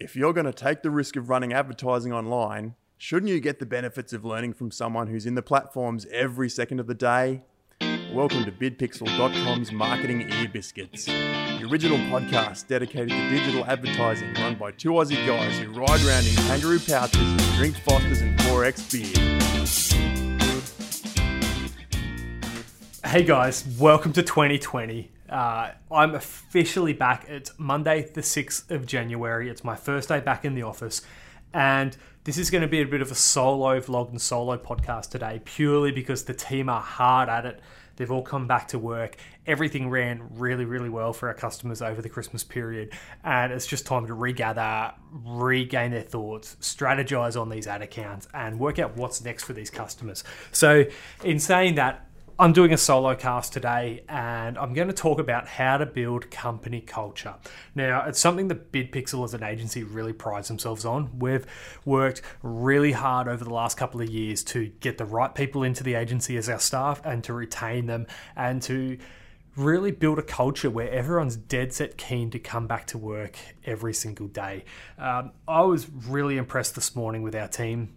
If you're going to take the risk of running advertising online, shouldn't you get the benefits of learning from someone who's in the platforms every second of the day? Welcome to bidpixel.com's Marketing Ear Biscuits, the original podcast dedicated to digital advertising run by two Aussie guys who ride around in kangaroo pouches drink Fosters and 4X beer. Hey guys, welcome to 2020. Uh, I'm officially back. It's Monday, the 6th of January. It's my first day back in the office. And this is going to be a bit of a solo vlog and solo podcast today, purely because the team are hard at it. They've all come back to work. Everything ran really, really well for our customers over the Christmas period. And it's just time to regather, regain their thoughts, strategize on these ad accounts, and work out what's next for these customers. So, in saying that, I'm doing a solo cast today and I'm going to talk about how to build company culture. Now, it's something that BidPixel as an agency really prides themselves on. We've worked really hard over the last couple of years to get the right people into the agency as our staff and to retain them and to really build a culture where everyone's dead set keen to come back to work every single day. Um, I was really impressed this morning with our team.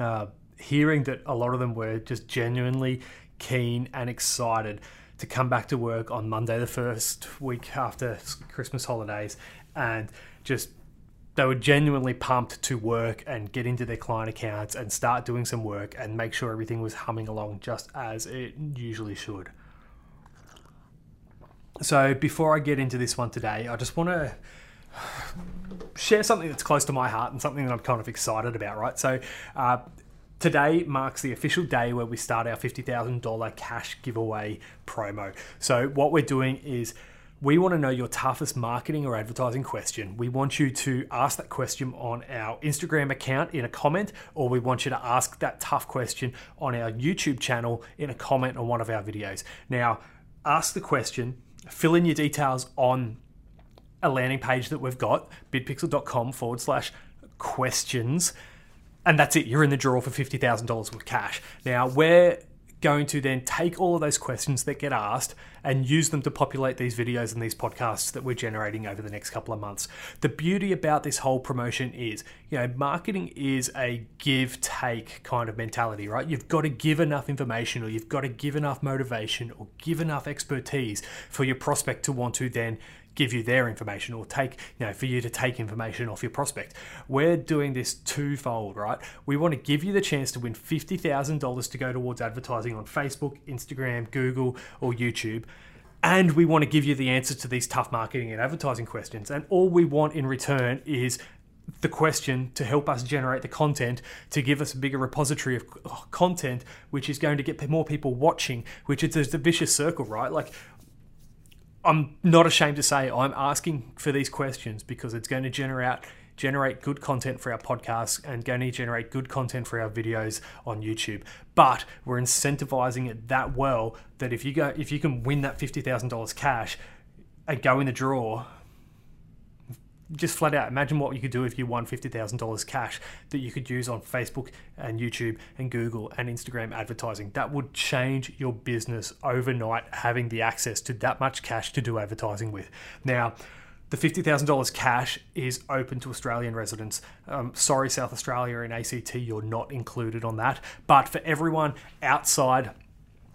Uh, hearing that a lot of them were just genuinely keen and excited to come back to work on Monday, the first week after Christmas holidays, and just they were genuinely pumped to work and get into their client accounts and start doing some work and make sure everything was humming along just as it usually should. So, before I get into this one today, I just want to share something that's close to my heart and something that I'm kind of excited about, right? So, uh, Today marks the official day where we start our $50,000 cash giveaway promo. So, what we're doing is we want to know your toughest marketing or advertising question. We want you to ask that question on our Instagram account in a comment, or we want you to ask that tough question on our YouTube channel in a comment on one of our videos. Now, ask the question, fill in your details on a landing page that we've got, bidpixel.com forward slash questions and that's it. You're in the draw for fifty thousand dollars with cash. Now we're going to then take all of those questions that get asked and use them to populate these videos and these podcasts that we're generating over the next couple of months. The beauty about this whole promotion is, you know, marketing is a give take kind of mentality, right? You've got to give enough information or you've got to give enough motivation or give enough expertise for your prospect to want to then give you their information or take, you know, for you to take information off your prospect. We're doing this twofold, right? We want to give you the chance to win $50,000 to go towards advertising on Facebook, Instagram, Google, or YouTube. And we want to give you the answers to these tough marketing and advertising questions. And all we want in return is the question to help us generate the content to give us a bigger repository of content which is going to get more people watching which is a vicious circle right like I'm not ashamed to say I'm asking for these questions because it's going to generate generate good content for our podcast and going to generate good content for our videos on YouTube. But we're incentivizing it that well that if you go if you can win that fifty thousand dollars cash and go in the draw just flat out imagine what you could do if you won $50,000 cash that you could use on Facebook and YouTube and Google and Instagram advertising. That would change your business overnight having the access to that much cash to do advertising with. Now, the $50,000 cash is open to Australian residents. Um, sorry, South Australia and ACT, you're not included on that. But for everyone outside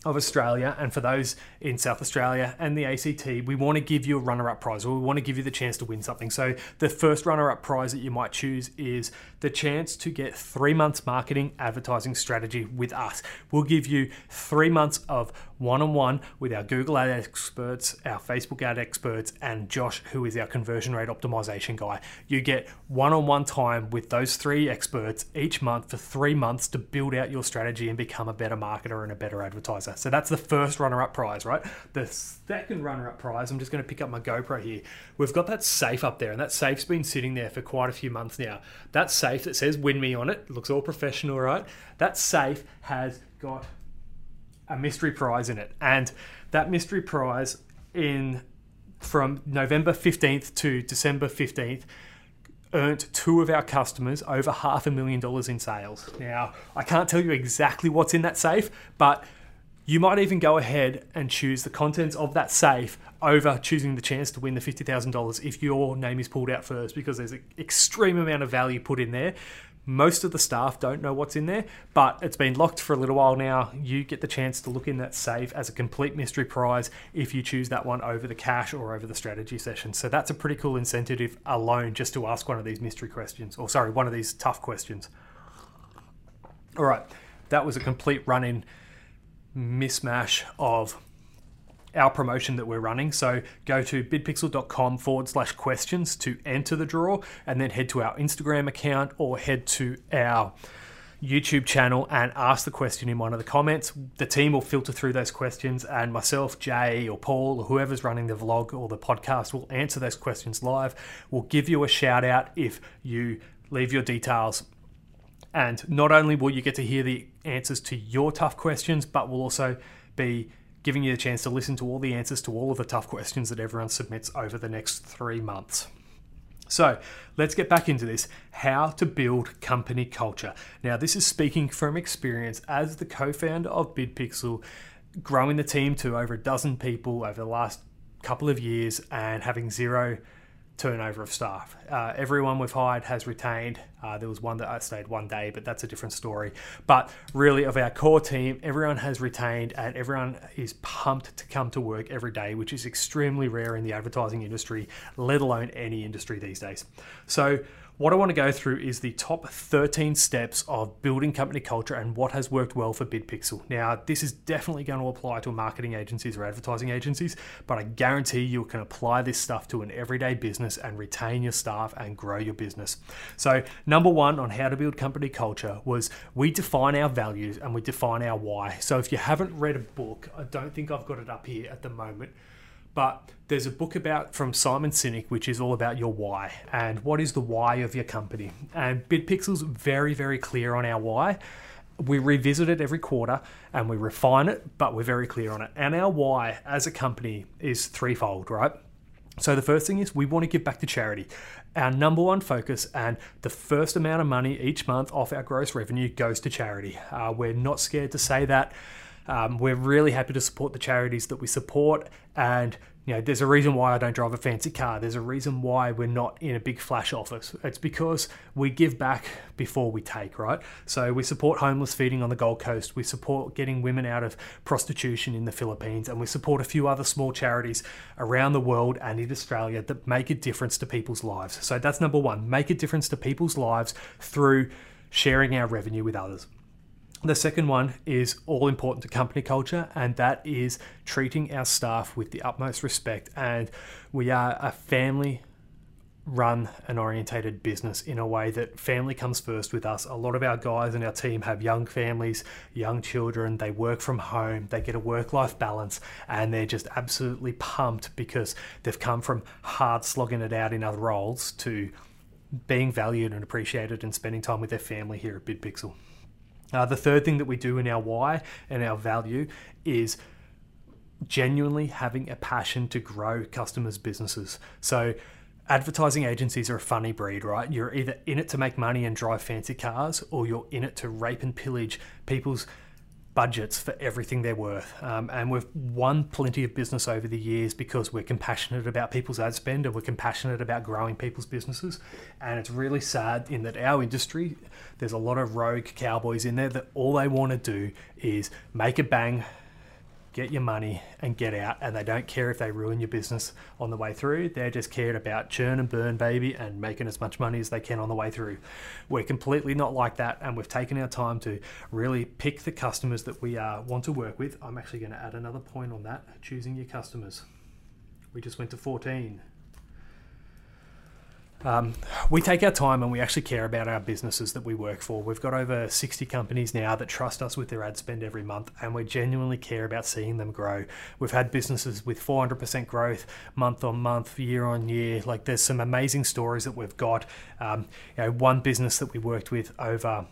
of Australia and for those in South Australia and the ACT, we want to give you a runner up prize or we want to give you the chance to win something. So, the first runner up prize that you might choose is the chance to get three months marketing advertising strategy with us. We'll give you three months of one on one with our Google ad experts, our Facebook ad experts, and Josh, who is our conversion rate optimization guy. You get one on one time with those three experts each month for three months to build out your strategy and become a better marketer and a better advertiser. So that's the first runner up prize, right? The second runner up prize, I'm just going to pick up my GoPro here. We've got that safe up there, and that safe's been sitting there for quite a few months now. That safe that says Win Me on it, it looks all professional, right? That safe has got a mystery prize in it, and that mystery prize in from November 15th to December 15th earned two of our customers over half a million dollars in sales. Now, I can't tell you exactly what's in that safe, but You might even go ahead and choose the contents of that safe over choosing the chance to win the $50,000 if your name is pulled out first because there's an extreme amount of value put in there. Most of the staff don't know what's in there, but it's been locked for a little while now. You get the chance to look in that safe as a complete mystery prize if you choose that one over the cash or over the strategy session. So that's a pretty cool incentive alone just to ask one of these mystery questions, or sorry, one of these tough questions. All right, that was a complete run in of our promotion that we're running. So go to bidpixel.com forward slash questions to enter the draw and then head to our Instagram account or head to our YouTube channel and ask the question in one of the comments. The team will filter through those questions, and myself, Jay, or Paul, or whoever's running the vlog or the podcast will answer those questions live. We'll give you a shout out if you leave your details. And not only will you get to hear the answers to your tough questions, but we'll also be giving you a chance to listen to all the answers to all of the tough questions that everyone submits over the next three months. So let's get back into this how to build company culture. Now, this is speaking from experience as the co founder of BidPixel, growing the team to over a dozen people over the last couple of years and having zero turnover of staff. Uh, everyone we've hired has retained. Uh, there was one that I stayed one day, but that's a different story. But really, of our core team, everyone has retained and everyone is pumped to come to work every day, which is extremely rare in the advertising industry, let alone any industry these days. So, what I want to go through is the top 13 steps of building company culture and what has worked well for BidPixel. Now, this is definitely going to apply to marketing agencies or advertising agencies, but I guarantee you can apply this stuff to an everyday business and retain your staff and grow your business. So, number one on how to build company culture was we define our values and we define our why. So, if you haven't read a book, I don't think I've got it up here at the moment but there's a book about from Simon Sinek, which is all about your why and what is the why of your company. And BidPixel's very, very clear on our why. We revisit it every quarter and we refine it, but we're very clear on it. And our why as a company is threefold, right? So the first thing is we want to give back to charity. Our number one focus and the first amount of money each month off our gross revenue goes to charity. Uh, we're not scared to say that. Um, we're really happy to support the charities that we support, and you know, there's a reason why I don't drive a fancy car. There's a reason why we're not in a big flash office. It's because we give back before we take, right? So we support homeless feeding on the Gold Coast. We support getting women out of prostitution in the Philippines, and we support a few other small charities around the world and in Australia that make a difference to people's lives. So that's number one: make a difference to people's lives through sharing our revenue with others. The second one is all important to company culture, and that is treating our staff with the utmost respect. And we are a family run and orientated business in a way that family comes first with us. A lot of our guys and our team have young families, young children, they work from home, they get a work life balance, and they're just absolutely pumped because they've come from hard slogging it out in other roles to being valued and appreciated and spending time with their family here at BidPixel. Uh, the third thing that we do in our why and our value is genuinely having a passion to grow customers' businesses. So, advertising agencies are a funny breed, right? You're either in it to make money and drive fancy cars, or you're in it to rape and pillage people's budgets for everything they're worth. Um, and we've won plenty of business over the years because we're compassionate about people's ad spend and we're compassionate about growing people's businesses. And it's really sad in that our industry, there's a lot of rogue cowboys in there that all they want to do is make a bang, get your money and get out and they don't care if they ruin your business on the way through. They're just cared about churn and burn baby and making as much money as they can on the way through. We're completely not like that and we've taken our time to really pick the customers that we uh, want to work with. I'm actually going to add another point on that choosing your customers. We just went to 14 um, we take our time and we actually care about our businesses that we work for. We've got over 60 companies now that trust us with their ad spend every month, and we genuinely care about seeing them grow. We've had businesses with 400% growth month on month, year on year. Like there's some amazing stories that we've got. Um, you know, one business that we worked with over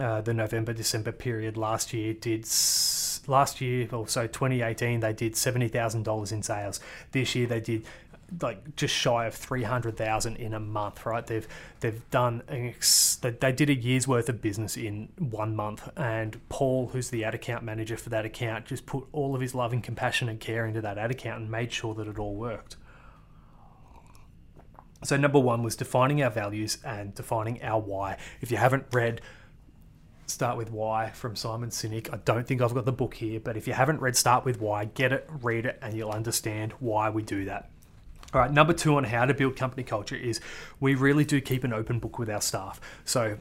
uh, the November December period last year did last year, or also 2018, they did seventy thousand dollars in sales. This year they did like just shy of three hundred thousand in a month. Right? They've they've done ex- they did a year's worth of business in one month, and Paul, who's the ad account manager for that account, just put all of his love and compassion and care into that ad account and made sure that it all worked. So number one was defining our values and defining our why. If you haven't read Start with Why from Simon Sinek. I don't think I've got the book here, but if you haven't read Start with Why, get it, read it, and you'll understand why we do that. All right, number two on how to build company culture is we really do keep an open book with our staff. So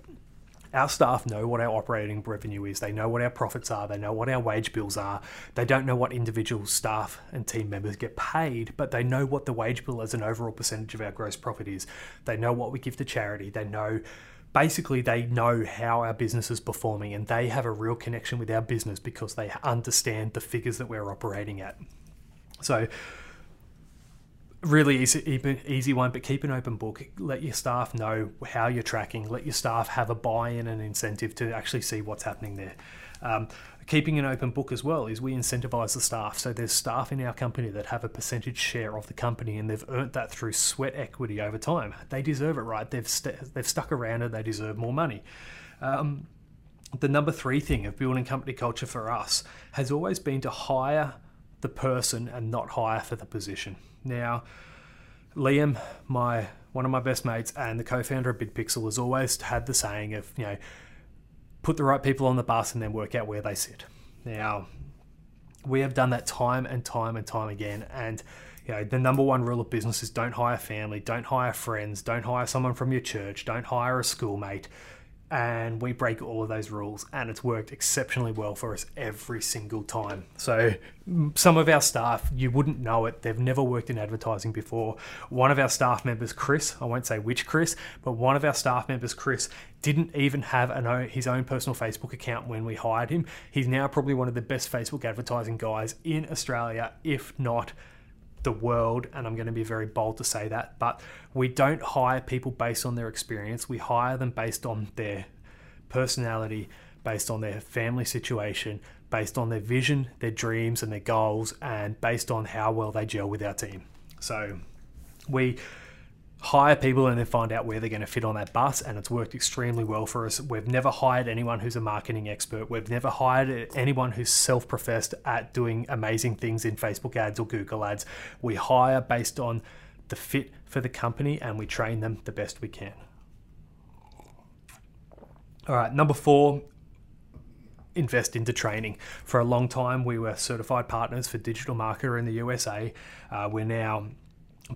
our staff know what our operating revenue is. They know what our profits are. They know what our wage bills are. They don't know what individual staff and team members get paid, but they know what the wage bill as an overall percentage of our gross profit is. They know what we give to charity. They know basically they know how our business is performing and they have a real connection with our business because they understand the figures that we're operating at. So really easy, easy one, but keep an open book. Let your staff know how you're tracking. Let your staff have a buy-in and incentive to actually see what's happening there. Um, keeping an open book as well is we incentivize the staff. So there's staff in our company that have a percentage share of the company and they've earned that through sweat equity over time. They deserve it, right? They've st- they've stuck around and they deserve more money. Um, the number three thing of building company culture for us has always been to hire the person and not hire for the position. Now, Liam, my one of my best mates and the co-founder of BidPixel, has always had the saying of you know put the right people on the bus and then work out where they sit. Now, we have done that time and time and time again. And you know, the number one rule of business is don't hire family, don't hire friends, don't hire someone from your church, don't hire a schoolmate, and we break all of those rules and it's worked exceptionally well for us every single time. So some of our staff you wouldn't know it they've never worked in advertising before. One of our staff members chris i won't say which chris but one of our staff members chris didn't even have an, his own personal facebook account when we hired him. He's now probably one of the best facebook advertising guys in australia if not the world, and I'm going to be very bold to say that, but we don't hire people based on their experience. We hire them based on their personality, based on their family situation, based on their vision, their dreams, and their goals, and based on how well they gel with our team. So we hire people and then find out where they're going to fit on that bus and it's worked extremely well for us we've never hired anyone who's a marketing expert we've never hired anyone who's self-professed at doing amazing things in facebook ads or google ads we hire based on the fit for the company and we train them the best we can all right number four invest into training. For a long time, we were certified partners for Digital Marketer in the USA. Uh, we're now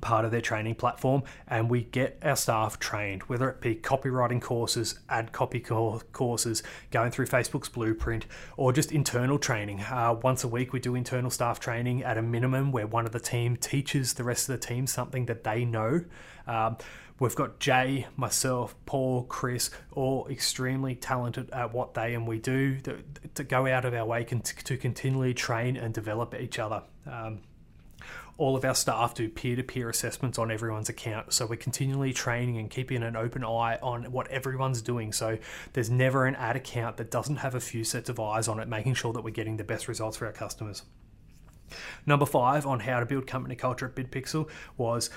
part of their training platform and we get our staff trained whether it be copywriting courses ad copy courses going through facebook's blueprint or just internal training uh, once a week we do internal staff training at a minimum where one of the team teaches the rest of the team something that they know um, We've got Jay, myself, Paul, Chris, all extremely talented at what they and we do to, to go out of our way to, to continually train and develop each other. Um, all of our staff do peer to peer assessments on everyone's account. So we're continually training and keeping an open eye on what everyone's doing. So there's never an ad account that doesn't have a few sets of eyes on it, making sure that we're getting the best results for our customers. Number five on how to build company culture at BidPixel was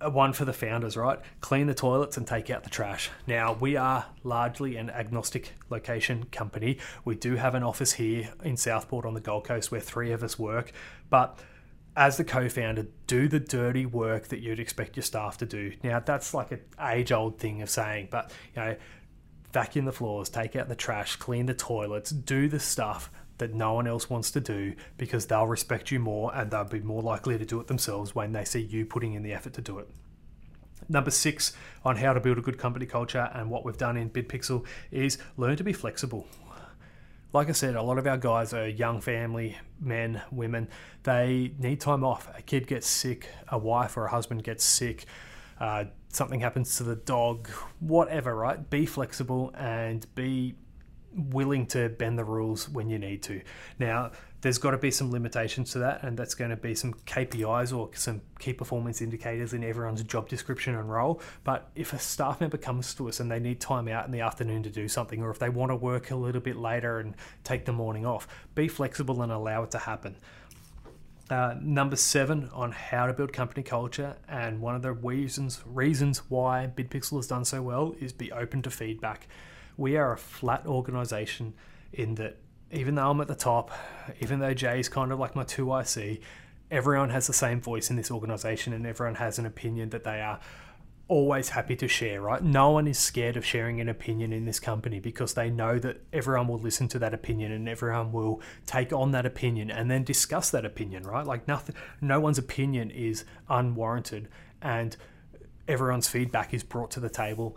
one for the founders, right? Clean the toilets and take out the trash. Now, we are largely an agnostic location company. We do have an office here in Southport on the Gold Coast where three of us work, but as the co-founder, do the dirty work that you'd expect your staff to do. Now that's like an age-old thing of saying, but you know, vacuum the floors, take out the trash, clean the toilets, do the stuff that no one else wants to do because they'll respect you more and they'll be more likely to do it themselves when they see you putting in the effort to do it. Number six on how to build a good company culture and what we've done in BidPixel is learn to be flexible like I said, a lot of our guys are young family, men, women. They need time off. A kid gets sick, a wife or a husband gets sick, uh, something happens to the dog, whatever, right? Be flexible and be willing to bend the rules when you need to. Now, there's got to be some limitations to that, and that's going to be some KPIs or some key performance indicators in everyone's job description and role. But if a staff member comes to us and they need time out in the afternoon to do something, or if they want to work a little bit later and take the morning off, be flexible and allow it to happen. Uh, number seven on how to build company culture, and one of the reasons reasons why BidPixel has done so well is be open to feedback. We are a flat organization in that even though I'm at the top, even though Jay's kind of like my 2IC, everyone has the same voice in this organization and everyone has an opinion that they are always happy to share, right? No one is scared of sharing an opinion in this company because they know that everyone will listen to that opinion and everyone will take on that opinion and then discuss that opinion, right? Like nothing no one's opinion is unwarranted and everyone's feedback is brought to the table,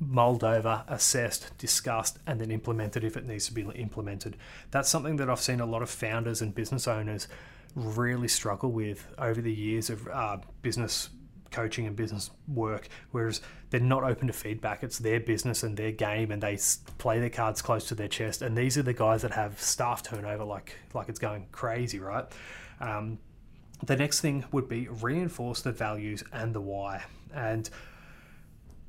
mulled over, assessed, discussed and then implemented if it needs to be implemented. That's something that I've seen a lot of founders and business owners really struggle with over the years of uh, business coaching and business work, whereas they're not open to feedback. It's their business and their game, and they play their cards close to their chest. And these are the guys that have staff turnover like like it's going crazy, right? Um, the next thing would be reinforce the values and the why. And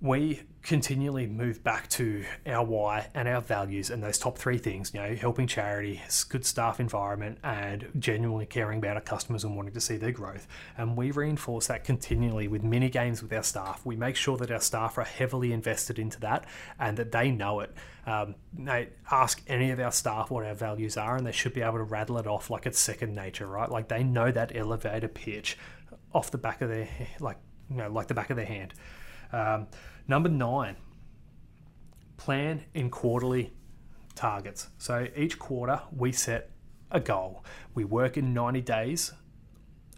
we continually move back to our why and our values and those top three things you know helping charity good staff environment and genuinely caring about our customers and wanting to see their growth. And we reinforce that continually with mini games with our staff. We make sure that our staff are heavily invested into that and that they know it. Um, they ask any of our staff what our values are and they should be able to rattle it off like it's second nature right? Like they know that elevator pitch off the back of their like you know like the back of their hand. Um, Number nine, plan in quarterly targets. So each quarter we set a goal. We work in 90 days,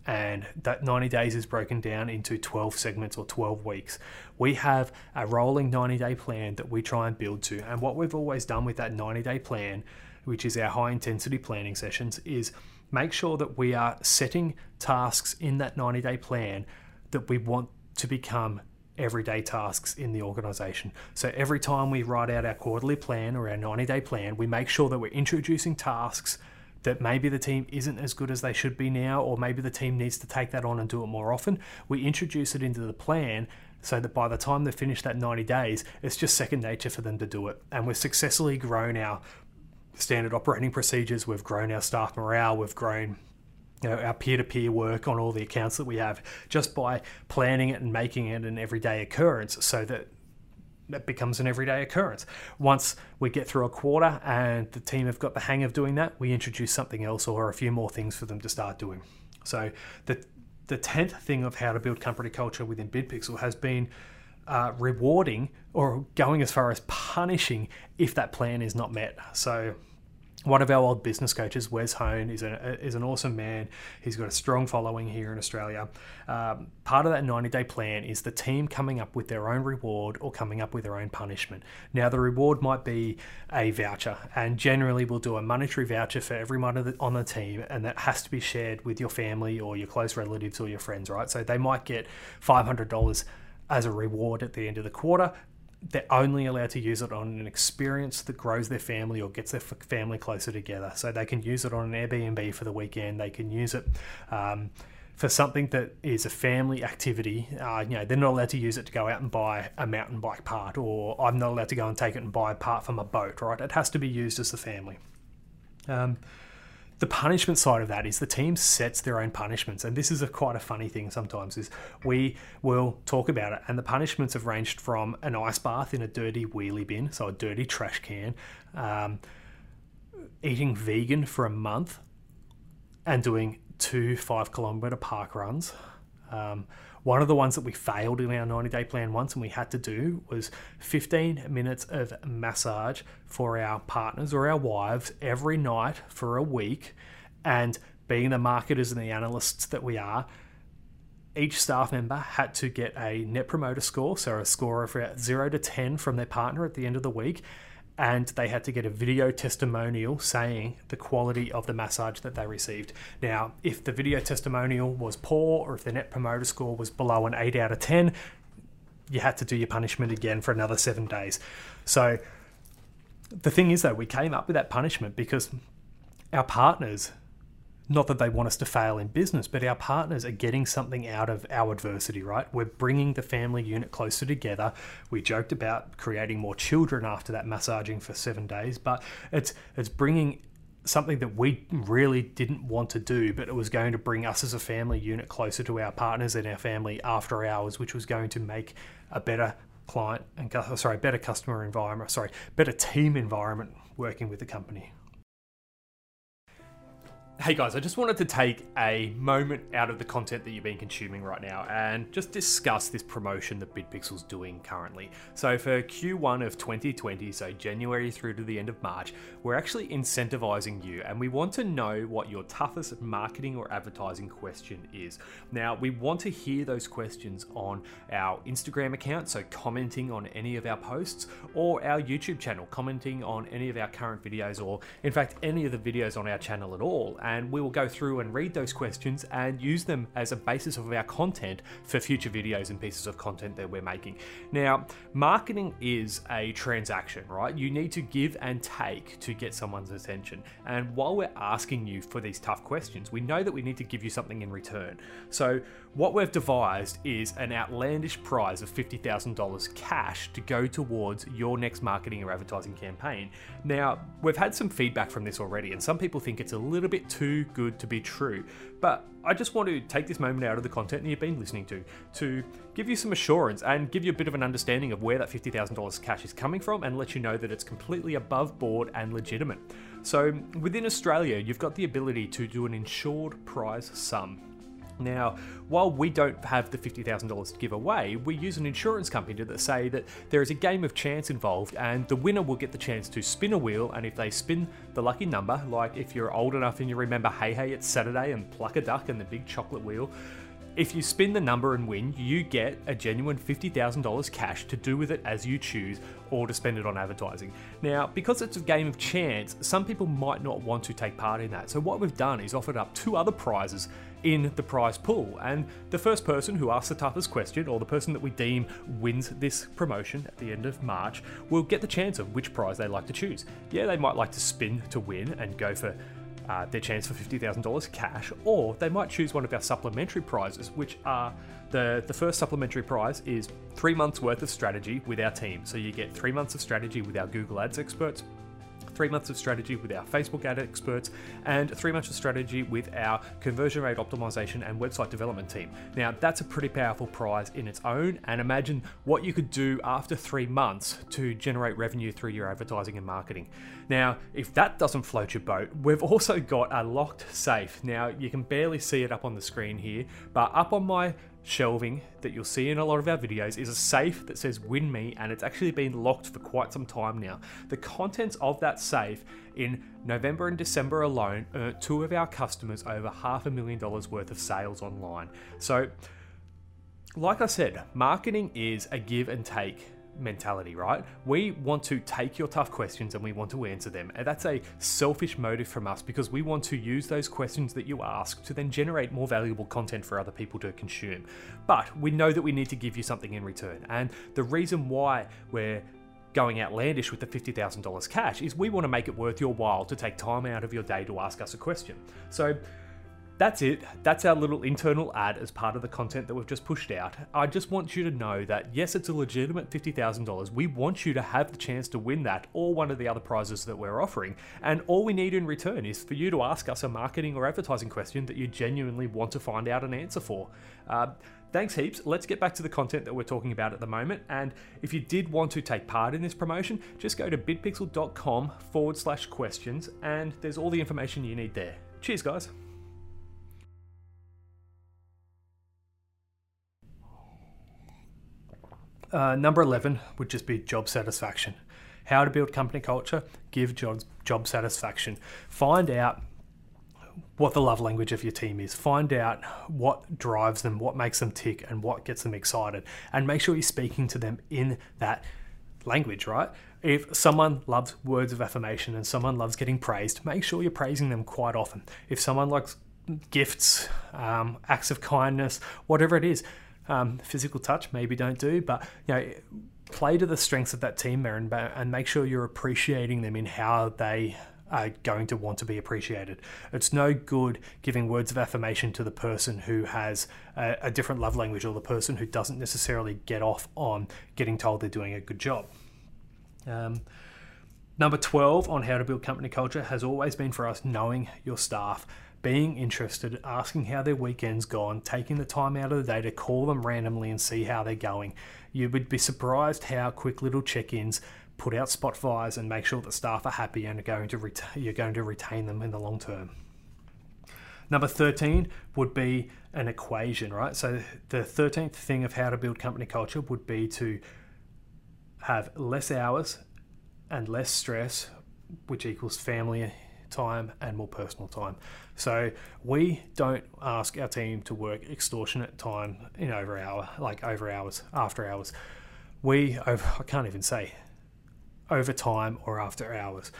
and that 90 days is broken down into 12 segments or 12 weeks. We have a rolling 90 day plan that we try and build to. And what we've always done with that 90 day plan, which is our high intensity planning sessions, is make sure that we are setting tasks in that 90 day plan that we want to become everyday tasks in the organization. So every time we write out our quarterly plan or our 90 day plan, we make sure that we're introducing tasks that maybe the team isn't as good as they should be now, or maybe the team needs to take that on and do it more often. We introduce it into the plan so that by the time they finish that 90 days, it's just second nature for them to do it. And we've successfully grown our standard operating procedures, we've grown our staff morale, we've grown you know, our peer-to-peer work on all the accounts that we have just by planning it and making it an everyday occurrence so that that becomes an everyday occurrence. Once we get through a quarter and the team have got the hang of doing that, we introduce something else or a few more things for them to start doing. So the the tenth thing of how to build company culture within BidPixel has been uh, rewarding or going as far as punishing if that plan is not met. So one of our old business coaches, Wes Hone, is, a, is an awesome man. He's got a strong following here in Australia. Um, part of that 90 day plan is the team coming up with their own reward or coming up with their own punishment. Now, the reward might be a voucher, and generally, we'll do a monetary voucher for everyone on the team, and that has to be shared with your family or your close relatives or your friends, right? So they might get $500 as a reward at the end of the quarter they're only allowed to use it on an experience that grows their family or gets their family closer together. So they can use it on an Airbnb for the weekend. They can use it um, for something that is a family activity. Uh, you know, they're not allowed to use it to go out and buy a mountain bike part, or I'm not allowed to go and take it and buy a part from a boat. Right? It has to be used as a family. Um, the punishment side of that is the team sets their own punishments. And this is a quite a funny thing sometimes is we will talk about it and the punishments have ranged from an ice bath in a dirty wheelie bin so a dirty trash can um, eating vegan for a month and doing two five kilometer park runs um, one of the ones that we failed in our 90 day plan once and we had to do was 15 minutes of massage for our partners or our wives every night for a week. And being the marketers and the analysts that we are, each staff member had to get a net promoter score, so a score of 0 to 10 from their partner at the end of the week and they had to get a video testimonial saying the quality of the massage that they received. Now, if the video testimonial was poor or if the net promoter score was below an 8 out of 10, you had to do your punishment again for another seven days. So, the thing is, though, we came up with that punishment because our partners not that they want us to fail in business, but our partners are getting something out of our adversity, right? We're bringing the family unit closer together. We joked about creating more children after that massaging for seven days, but it's it's bringing something that we really didn't want to do, but it was going to bring us as a family unit closer to our partners and our family after hours, which was going to make a better client and sorry, better customer environment, sorry, better team environment working with the company. Hey guys, I just wanted to take a moment out of the content that you've been consuming right now and just discuss this promotion that BidPixel's doing currently. So for Q1 of 2020, so January through to the end of March, we're actually incentivizing you and we want to know what your toughest marketing or advertising question is. Now, we want to hear those questions on our Instagram account, so commenting on any of our posts, or our YouTube channel, commenting on any of our current videos, or in fact, any of the videos on our channel at all and we will go through and read those questions and use them as a basis of our content for future videos and pieces of content that we're making. Now, marketing is a transaction, right? You need to give and take to get someone's attention. And while we're asking you for these tough questions, we know that we need to give you something in return. So, what we've devised is an outlandish prize of $50,000 cash to go towards your next marketing or advertising campaign. Now, we've had some feedback from this already, and some people think it's a little bit too good to be true. But I just want to take this moment out of the content that you've been listening to to give you some assurance and give you a bit of an understanding of where that $50,000 cash is coming from and let you know that it's completely above board and legitimate. So, within Australia, you've got the ability to do an insured prize sum. Now, while we don't have the $50,000 to give away, we use an insurance company to say that there is a game of chance involved and the winner will get the chance to spin a wheel and if they spin the lucky number, like if you're old enough and you remember Hey Hey It's Saturday and Pluck a Duck and the big chocolate wheel, if you spin the number and win, you get a genuine $50,000 cash to do with it as you choose or to spend it on advertising. Now, because it's a game of chance, some people might not want to take part in that. So, what we've done is offered up two other prizes in the prize pool. And the first person who asks the toughest question, or the person that we deem wins this promotion at the end of March, will get the chance of which prize they like to choose. Yeah, they might like to spin to win and go for uh, their chance for $50,000 cash, or they might choose one of our supplementary prizes, which are the, the first supplementary prize is three months worth of strategy with our team. So you get three months of strategy with our Google Ads experts, three months of strategy with our Facebook ad experts, and three months of strategy with our conversion rate optimization and website development team. Now, that's a pretty powerful prize in its own, and imagine what you could do after three months to generate revenue through your advertising and marketing. Now, if that doesn't float your boat, we've also got a locked safe. Now, you can barely see it up on the screen here, but up on my shelving that you'll see in a lot of our videos is a safe that says win me and it's actually been locked for quite some time now. The contents of that safe in november and december alone earned two of our customers over half a million dollars worth of sales online. So like i said marketing is a give and take mentality, right? We want to take your tough questions and we want to answer them. And that's a selfish motive from us because we want to use those questions that you ask to then generate more valuable content for other people to consume. But we know that we need to give you something in return. And the reason why we're going outlandish with the $50,000 cash is we want to make it worth your while to take time out of your day to ask us a question. So that's it. That's our little internal ad as part of the content that we've just pushed out. I just want you to know that yes, it's a legitimate $50,000. We want you to have the chance to win that or one of the other prizes that we're offering. And all we need in return is for you to ask us a marketing or advertising question that you genuinely want to find out an answer for. Uh, Thanks heaps. Let's get back to the content that we're talking about at the moment. And if you did want to take part in this promotion, just go to bidpixel.com forward slash questions and there's all the information you need there. Cheers, guys. Uh, number 11 would just be job satisfaction. How to build company culture, give jobs, job satisfaction. Find out what the love language of your team is. Find out what drives them, what makes them tick, and what gets them excited. And make sure you're speaking to them in that language, right? If someone loves words of affirmation and someone loves getting praised, make sure you're praising them quite often. If someone likes gifts, um, acts of kindness, whatever it is, um, physical touch, maybe don't do, but you know, play to the strengths of that team there and, and make sure you're appreciating them in how they are going to want to be appreciated. It's no good giving words of affirmation to the person who has a, a, different love language or the person who doesn't necessarily get off on getting told they're doing a good job. Um, Number 12 on how to build company culture has always been for us knowing your staff, being interested, asking how their weekend's gone, taking the time out of the day to call them randomly and see how they're going. You would be surprised how quick little check ins put out spot fires and make sure that staff are happy and are going to you're going to retain them in the long term. Number 13 would be an equation, right? So the 13th thing of how to build company culture would be to have less hours and less stress, which equals family time and more personal time. So we don't ask our team to work extortionate time in over hour, like over hours, after hours. We over, I can't even say over time or after hours.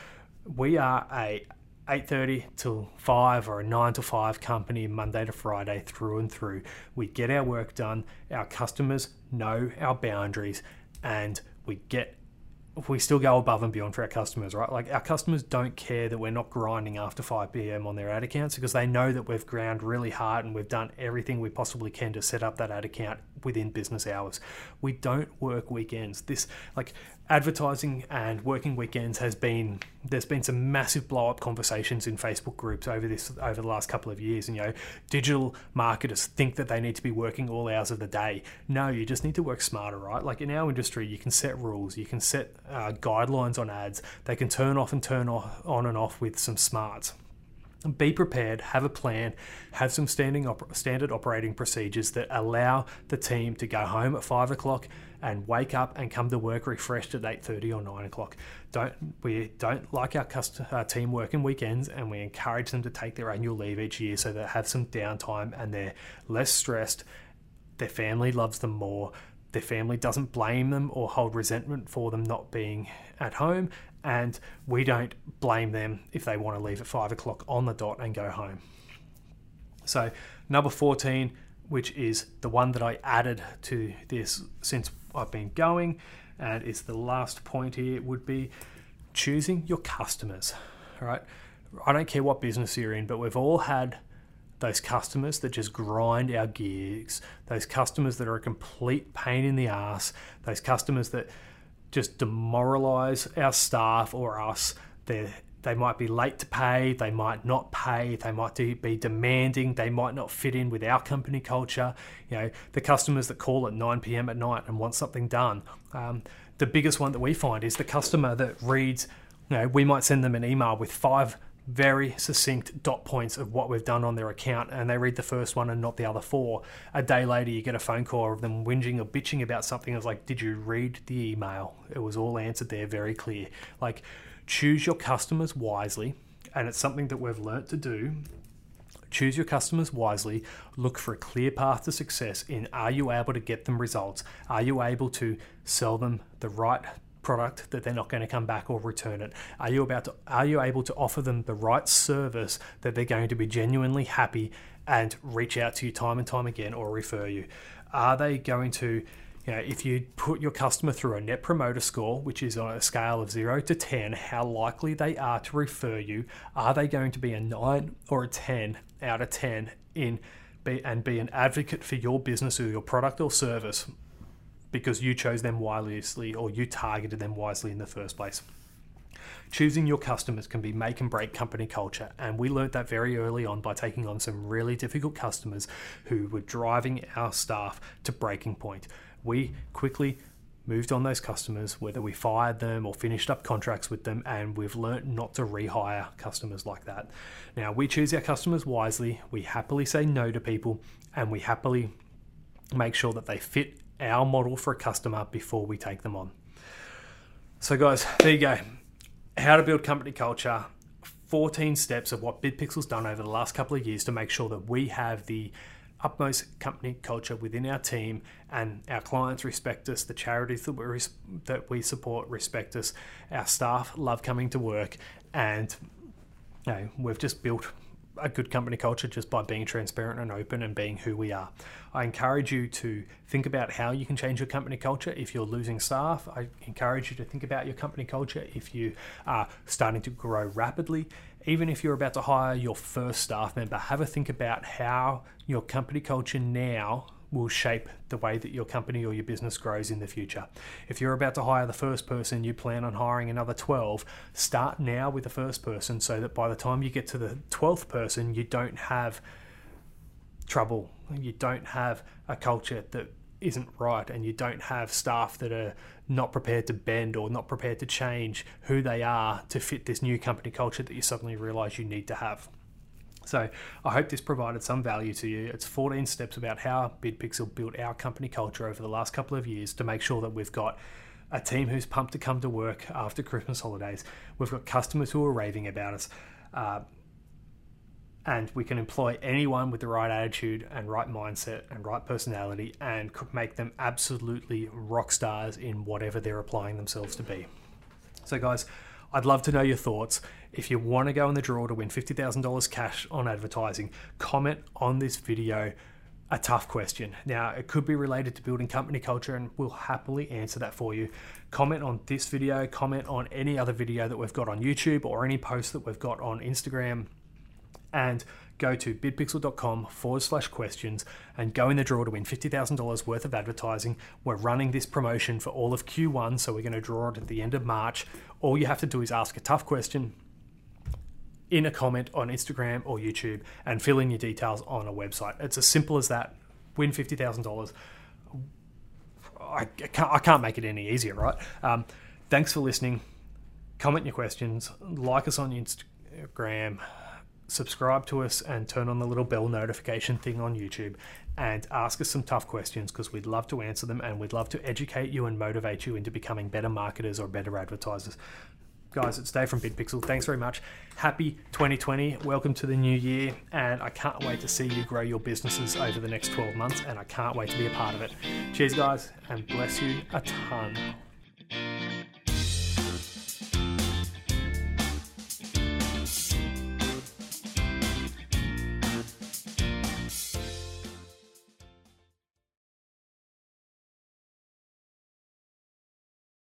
We are a 8:30 till 5 or a 9 to 5 company Monday to Friday through and through. We get our work done. Our customers know our boundaries and we get we still go above and beyond for our customers, right? Like our customers don't care that we're not grinding after 5 p.m. on their ad accounts because they know that we've ground really hard and we've done everything we possibly can to set up that ad account within business hours. We don't work weekends. This like advertising and working weekends has been there's been some massive blow up conversations in Facebook groups over this over the last couple of years and you know digital marketers think that they need to be working all hours of the day. No you just need to work smarter right? Like in our industry you can set rules you can set uh, guidelines on ads. They can turn off and turn off, on and off with some smarts. Be prepared, have a plan, have some standing op- standard operating procedures that allow the team to go home at five o'clock and wake up and come to work refreshed at eight thirty or nine o'clock. Don't we don't like our, cust- our team working weekends, and we encourage them to take their annual leave each year so they have some downtime and they're less stressed. Their family loves them more. Their family doesn't blame them or hold resentment for them not being at home, and we don't blame them if they want to leave at five o'clock on the dot and go home. So, number 14, which is the one that I added to this since I've been going, and it's the last point here, would be choosing your customers. All right. I don't care what business you're in, but we've all had those customers that just grind our gears, those customers that are a complete pain in the ass, those customers that just demoralize our staff or us. They they might be late to pay, they might not pay, they might be demanding, they might not fit in with our company culture. You know, the customers that call at 9 p.m. at night and want something done. Um, the biggest one that we find is the customer that reads. You know, we might send them an email with five very succinct dot points of what we've done on their account and they read the first one and not the other four. A day later, you get a phone call of them whinging or bitching about something. It's like, did you read the email? It was all answered there, very clear. Like, choose your customers wisely, and it's something that we've learnt to do. Choose your customers wisely. Look for a clear path to success in are you able to get them results? Are you able to sell them the right product that they're not going to come back or return it? Are you about to are you able to offer them the right service that they're going to be genuinely happy and reach out to you time and time again or refer you? Are they going to you know, if you put your customer through a net promoter score, which is on a scale of 0 to 10, how likely they are to refer you, are they going to be a 9 or a 10 out of 10 in be, and be an advocate for your business or your product or service because you chose them wisely or you targeted them wisely in the first place. Choosing your customers can be make and break company culture, and we learned that very early on by taking on some really difficult customers who were driving our staff to breaking point. We quickly moved on those customers, whether we fired them or finished up contracts with them, and we've learnt not to rehire customers like that. Now, we choose our customers wisely, we happily say no to people, and we happily make sure that they fit our model for a customer before we take them on. So, guys, there you go. How to build company culture. 14 steps of what BidPixel's done over the last couple of years to make sure that we have the utmost company culture within our team and our clients respect us, the charities that we, that we support respect us, our staff love coming to work, and you know, we've just built a good company culture just by being transparent and open and being who we are. I encourage you to think about how you can change your company culture if you're losing staff. I encourage you to think about your company culture if you are starting to grow rapidly. Even if you're about to hire your first staff member, have a think about how your company culture now will shape the way that your company or your business grows in the future. If you're about to hire the first person, you plan on hiring another 12, start now with the first person so that by the time you get to the 12th person, you don't have trouble. You don't have a culture that isn't right and you don't have staff that are not prepared to bend or not prepared to change who they are to fit this new company culture that you suddenly realize you need to have. So I hope this provided some value to you. It's 14 steps about how BidPixel built our company culture over the last couple of years to make sure that we've got a team who's pumped to come to work after Christmas holidays. We've got customers who are raving about us. Uh, and we can employ anyone with the right attitude and right mindset and right personality and could make them absolutely rock stars in whatever they're applying themselves to be. So, guys, I'd love to know your thoughts. If you want to go in the draw to win $50,000 cash on advertising, comment on this video a tough question. Now, it could be related to building company culture, and we'll happily answer that for you. Comment on this video, comment on any other video that we've got on YouTube or any post that we've got on Instagram and go to bidpixel.com forward slash questions and go in the draw to win $50,000 worth of advertising. We're running this promotion for all of Q1, so we're going to draw it at the end of March. All you have to do is ask a tough question in a comment on Instagram or YouTube and fill in your details on a website. It's as simple as that. Win $50,000. I can't, I can't make it any easier, right? Um, thanks for listening. Comment your questions, like us on Instagram subscribe to us and turn on the little bell notification thing on YouTube and ask us some tough questions because we'd love to answer them and we'd love to educate you and motivate you into becoming better marketers or better advertisers. Guys, it's Dave from BidPixel. Thanks very much. Happy 2020. Welcome to the new year. And I can't wait to see you grow your businesses over the next 12 months. And I can't wait to be a part of it. Cheers, guys, and bless you a ton.